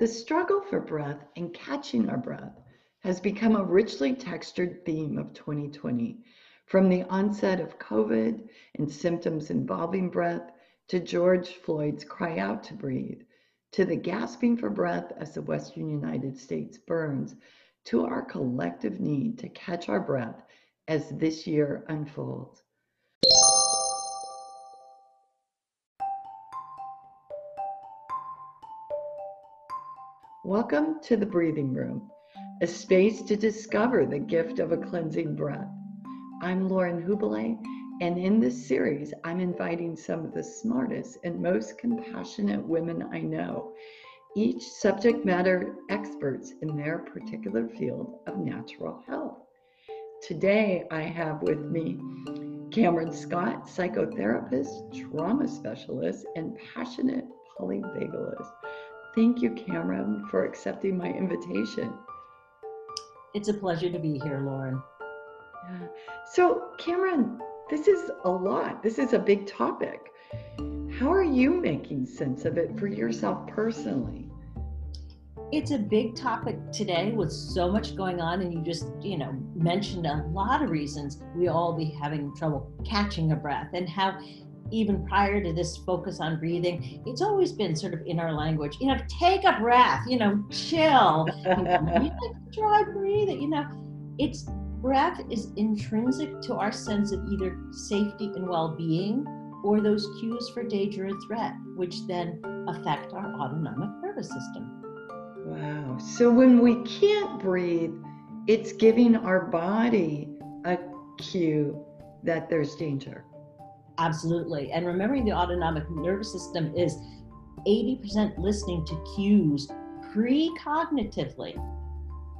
The struggle for breath and catching our breath has become a richly textured theme of 2020. From the onset of COVID and symptoms involving breath to George Floyd's cry out to breathe, to the gasping for breath as the Western United States burns, to our collective need to catch our breath as this year unfolds. Welcome to the Breathing Room, a space to discover the gift of a cleansing breath. I'm Lauren Hubele, and in this series, I'm inviting some of the smartest and most compassionate women I know, each subject matter experts in their particular field of natural health. Today, I have with me Cameron Scott, psychotherapist, trauma specialist, and passionate polyvagalist. Thank you, Cameron, for accepting my invitation. It's a pleasure to be here, Lauren. Yeah. So, Cameron, this is a lot. This is a big topic. How are you making sense of it for yourself personally? It's a big topic today with so much going on, and you just, you know, mentioned a lot of reasons we all be having trouble catching a breath and how even prior to this focus on breathing, it's always been sort of in our language, you know, take a breath, you know, chill, you know, try breathing, you know, it's breath is intrinsic to our sense of either safety and well-being or those cues for danger or threat, which then affect our autonomic nervous system. Wow. So when we can't breathe, it's giving our body a cue that there's danger. Absolutely. And remembering the autonomic nervous system is 80% listening to cues precognitively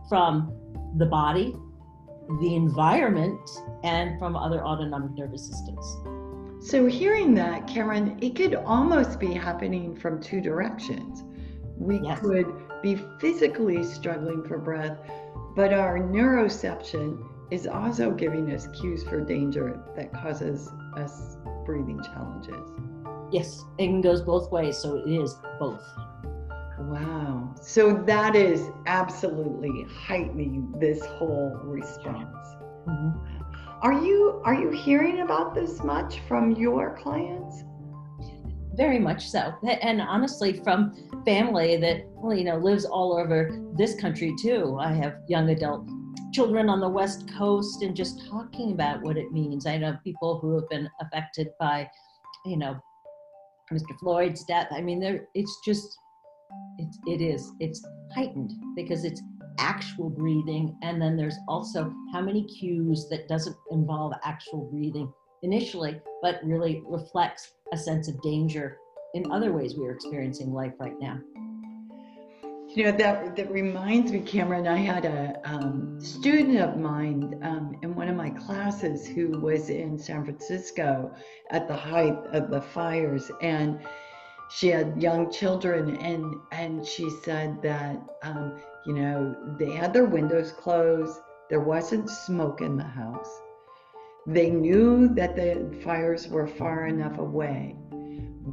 from the body, the environment, and from other autonomic nervous systems. So, hearing that, Karen, it could almost be happening from two directions. We yes. could be physically struggling for breath, but our neuroception is also giving us cues for danger that causes us breathing challenges. Yes, it goes both ways, so it is both. Wow. So that is absolutely heightening this whole response. Mm-hmm. Are you are you hearing about this much from your clients? Very much so. And honestly from family that well, you know lives all over this country too. I have young adult children on the West Coast and just talking about what it means. I know people who have been affected by, you know, Mr. Floyd's death. I mean, there it's just it is it's heightened because it's actual breathing and then there's also how many cues that doesn't involve actual breathing initially but really reflects a sense of danger in other ways we are experiencing life right now you know, that, that reminds me, Cameron, I had a um, student of mine um, in one of my classes who was in San Francisco at the height of the fires. And she had young children and, and she said that, um, you know, they had their windows closed. There wasn't smoke in the house. They knew that the fires were far enough away.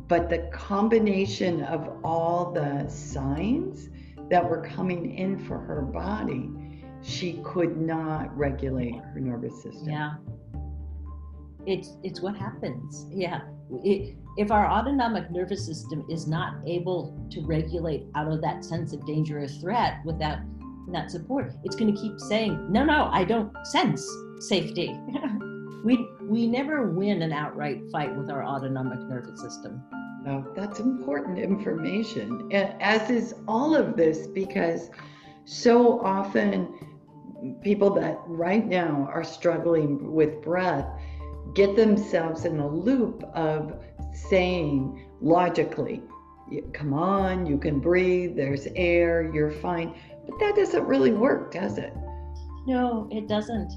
But the combination of all the signs that were coming in for her body, she could not regulate her nervous system. Yeah. It's it's what happens. Yeah. It, if our autonomic nervous system is not able to regulate out of that sense of danger or threat without that support, it's going to keep saying, "No, no, I don't sense safety." we we never win an outright fight with our autonomic nervous system. That's important information, as is all of this, because so often people that right now are struggling with breath get themselves in a loop of saying logically, come on, you can breathe, there's air, you're fine. But that doesn't really work, does it? No, it doesn't.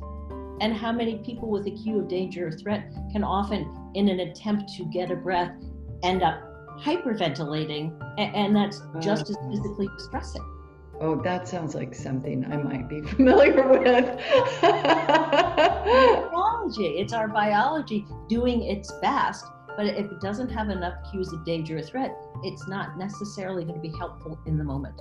And how many people with a cue of danger or threat can often, in an attempt to get a breath, end up hyperventilating, and, that's mm. just as physically distressing. Oh, that sounds like something I might be familiar with. biology. It's our biology doing its best, but if it doesn't have enough cues of danger or threat, it's not necessarily going to be helpful in the moment.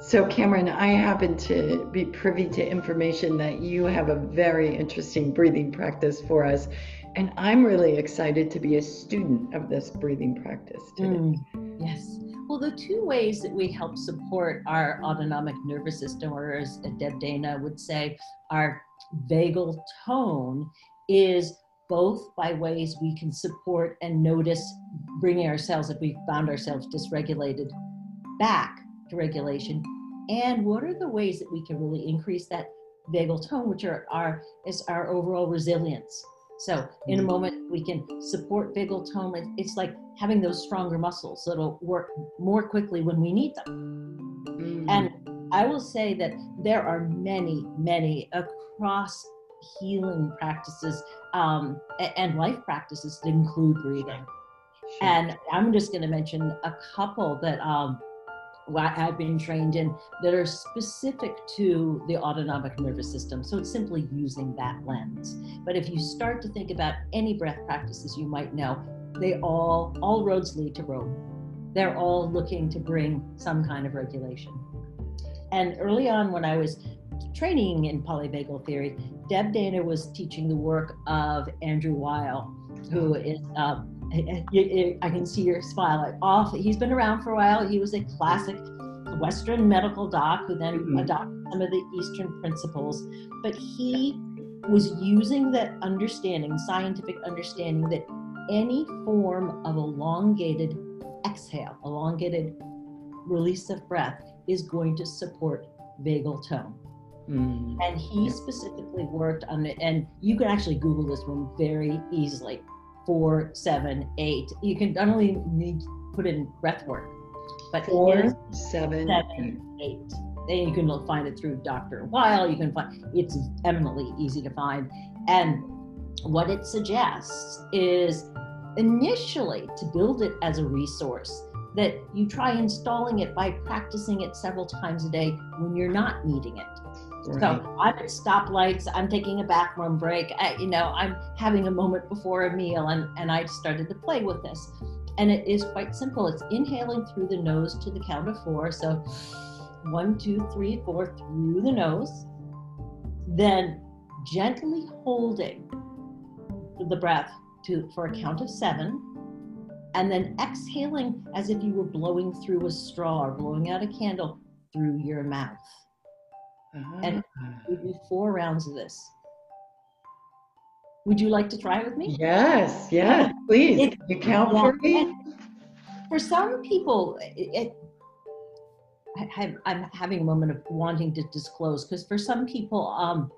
So, Cameron, I happen to be privy to information that you have a very interesting breathing practice for us. And I'm really excited to be a student of this breathing practice today. Mm, yes. Well, the two ways that we help support our autonomic nervous system, or as Deb Dana would say, our vagal tone, is both by ways we can support and notice bringing ourselves, if we found ourselves dysregulated, back to regulation. And what are the ways that we can really increase that vagal tone, which are our is our overall resilience. So in a moment we can support vagal tone. It's like having those stronger muscles that'll work more quickly when we need them. Mm. And I will say that there are many, many across healing practices um, and life practices that include breathing. Sure. And I'm just going to mention a couple that um, I've been trained in that are specific to the autonomic nervous system. So it's simply using that lens. But if you start to think about any breath practices you might know, they all, all roads lead to Rome. They're all looking to bring some kind of regulation. And early on, when I was training in polyvagal theory, Deb Dana was teaching the work of Andrew Weil, who is um, I can see your smile. Off. He's been around for a while. He was a classic Western medical doc who then mm-hmm. adopted some of the Eastern principles. But he was using that understanding, scientific understanding, that any form of elongated exhale, elongated release of breath, is going to support vagal tone. Mm. And he yeah. specifically worked on it, and you can actually Google this one very easily four, seven, eight. You can not only need to put in breath work, but four, seven, seven eight. eight. Then you can find it through Dr. Weil. You can find it's eminently easy to find. And what it suggests is initially to build it as a resource that you try installing it by practicing it several times a day when you're not needing it. Right. So I'm at stoplights. I'm taking a bathroom break. I, you know, I'm having a moment before a meal, and and I started to play with this, and it is quite simple. It's inhaling through the nose to the count of four. So one, two, three, four through the nose. Then gently holding the breath to for a count of seven and then exhaling as if you were blowing through a straw or blowing out a candle through your mouth. Uh-huh. And we do four rounds of this. Would you like to try with me? Yes, yes, please. It, you count yeah, for me? For some people, it, I, am having a moment of wanting to disclose because for some people, um,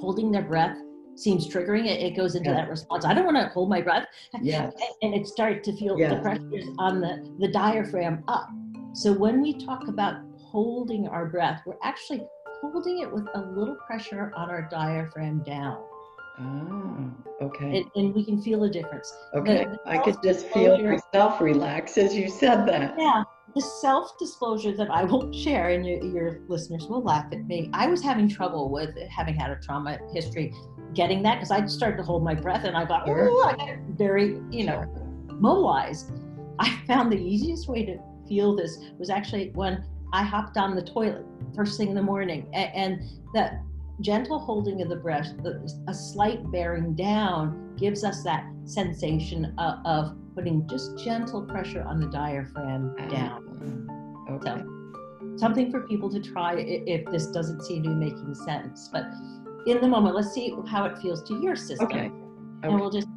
holding their breath seems triggering. It, it goes into that response. I don't want to hold my breath. Yeah. And it starts to feel the pressures on the, the diaphragm up. So when we talk about holding our breath, we're actually holding it with a little pressure on our diaphragm down. Oh, okay. And, and we can feel a difference. Okay, the, the I could just feel myself relax as you said that. Yeah, the self disclosure that I will share, and your, your listeners will laugh at me. I was having trouble with having had a trauma history, getting that because I started to hold my breath, and I got, sure. oh, I got very, you know, mobilized. I found the easiest way to feel this was actually when I hopped on the toilet first thing in the morning. And, that gentle holding of the breath, a slight bearing down, gives us that sensation of, putting just gentle pressure on the diaphragm mm-hmm. down. Okay. So, something for people to try if this doesn't seem to be making sense. But in the moment, let's see how it feels to your system. Okay. okay. And we'll just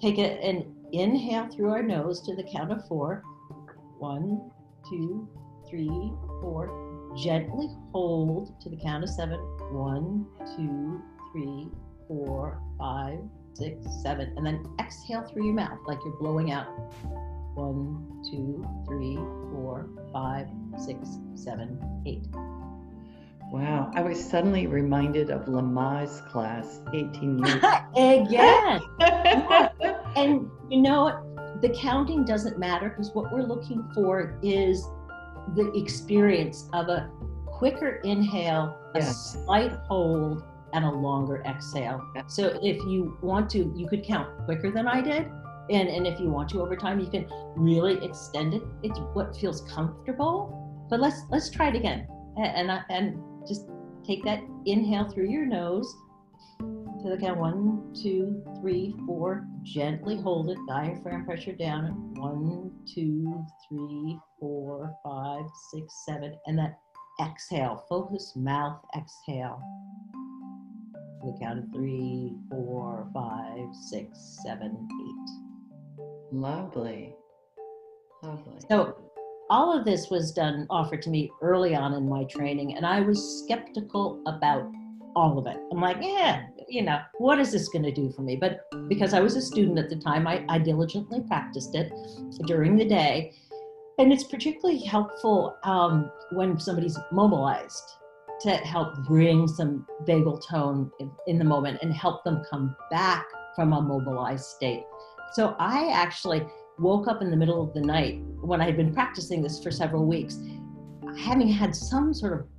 take it and inhale through our nose to the count of four. One, two, three, four. Gently hold to the count of seven. One, two, three, four, five, six, seven. And then exhale through your mouth like you're blowing out. One, two, three, four, five, six, seven, eight. Wow, I was suddenly reminded of Lamaze class 18 years ago. Again. yeah. And you know what? The counting doesn't matter because what we're looking for is the experience of a quicker inhale, a slight hold, and a longer exhale. So if you want to, you could count quicker than I did. And, and if you want to over time, you can really extend it. It's what feels comfortable. but let's let's try it again, and and, and just take that inhale through your nose to the count one, two, three, four. Gently hold it, diaphragm pressure down. One, two, three, four, five, six, seven, and that exhale. Focus mouth exhale. To the count of three, four, five, six, seven, eight. Lovely. Lovely. So all of this was done offered to me early on in my training and i was skeptical about all of it i'm like yeah you know what is this going to do for me? But because i was a student at the time I, I diligently practiced it during the day. And it's particularly helpful um, when somebody's mobilized to help bring some vagal tone in, in the moment and help them come back from a mobilized state. So i actually woke up in the middle of the night when I had been practicing this for several weeks, having had some sort of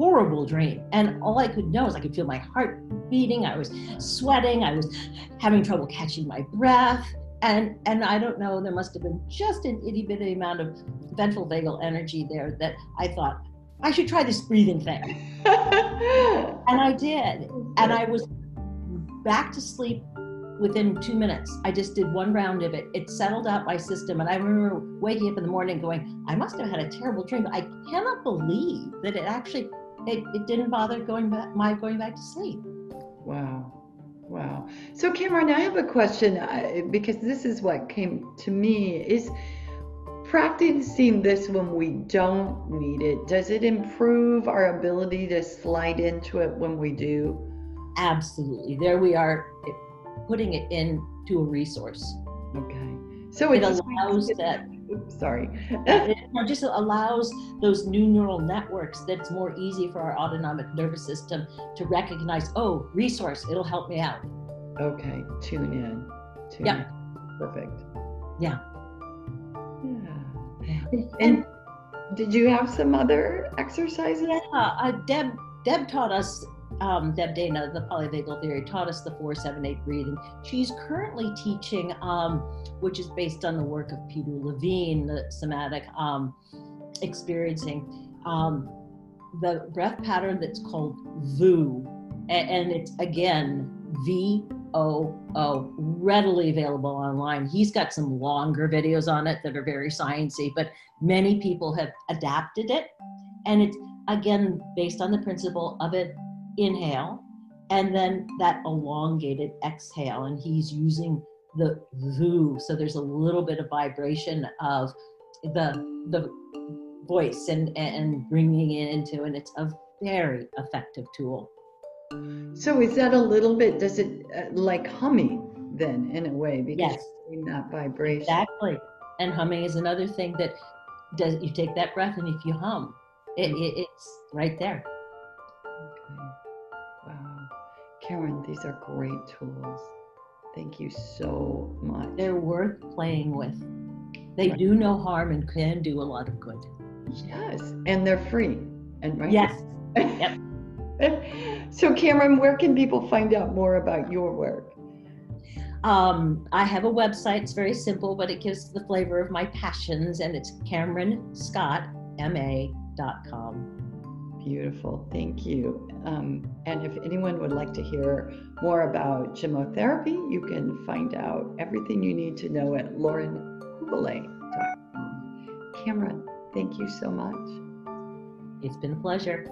horrible dream. And all I could know is I could feel my heart beating, I was sweating, I was having trouble catching my breath. And, and I don't know, there must have been just an itty bitty amount of ventral vagal energy there that I thought, I should try this breathing thing. and I did. And I was back to sleep within two minutes. I just did one round of it. It settled out my system. And I remember waking up in the morning going, I must have had a terrible dream. I cannot believe that it actually, it, it didn't bother going back, my going back to sleep. Wow. Wow. So Cameron, I have a question uh, because this is what came to me is practicing this when we don't need it, does it improve our ability to slide into it when we do? Absolutely. There we are putting it into a resource. Okay. So it allows that. Oops, sorry. it just allows those new neural networks that's more easy for our autonomic nervous system to recognize, oh, resource, it'll help me out. Okay. Tune in. Tune yeah. In. Perfect. Yeah. Yeah. And did you have some other exercises? Yeah. Uh, Deb Deb taught us um, Deb Dana, the polyvagal theory, taught us the 478 breathing. She's currently teaching, um, which is based on the work of Peter Levine, the somatic um, experiencing, um, the breath pattern that's called VOO. And it's again, V O O, readily available online. He's got some longer videos on it that are very sciencey, but many people have adapted it. And it's again based on the principle of it inhale and then that elongated exhale. And he's using the VOO. So there's a little bit of vibration of the, the voice and, and bringing it into, and it's a very effective tool. So is that a little bit, does it uh, like humming then in a way? Because yes. that vibration. Exactly. And humming is another thing that does, you take that breath and if you hum, it, it, it's right there. Karen, these are great tools. Thank you so much. They're worth playing with. They right. do no harm and can do a lot of good. Yes, and they're free. And right. Yes. yep. so, Cameron, where can people find out more about your work? Um, I have a website. It's very simple, but it gives the flavor of my passions, and it's CameronScottMA.com. Beautiful, thank you. Um, and if anyone would like to hear more about gemmotherapy, you can find out everything you need to know at laurenhubele.com. Cameron, thank you so much. It's been a pleasure.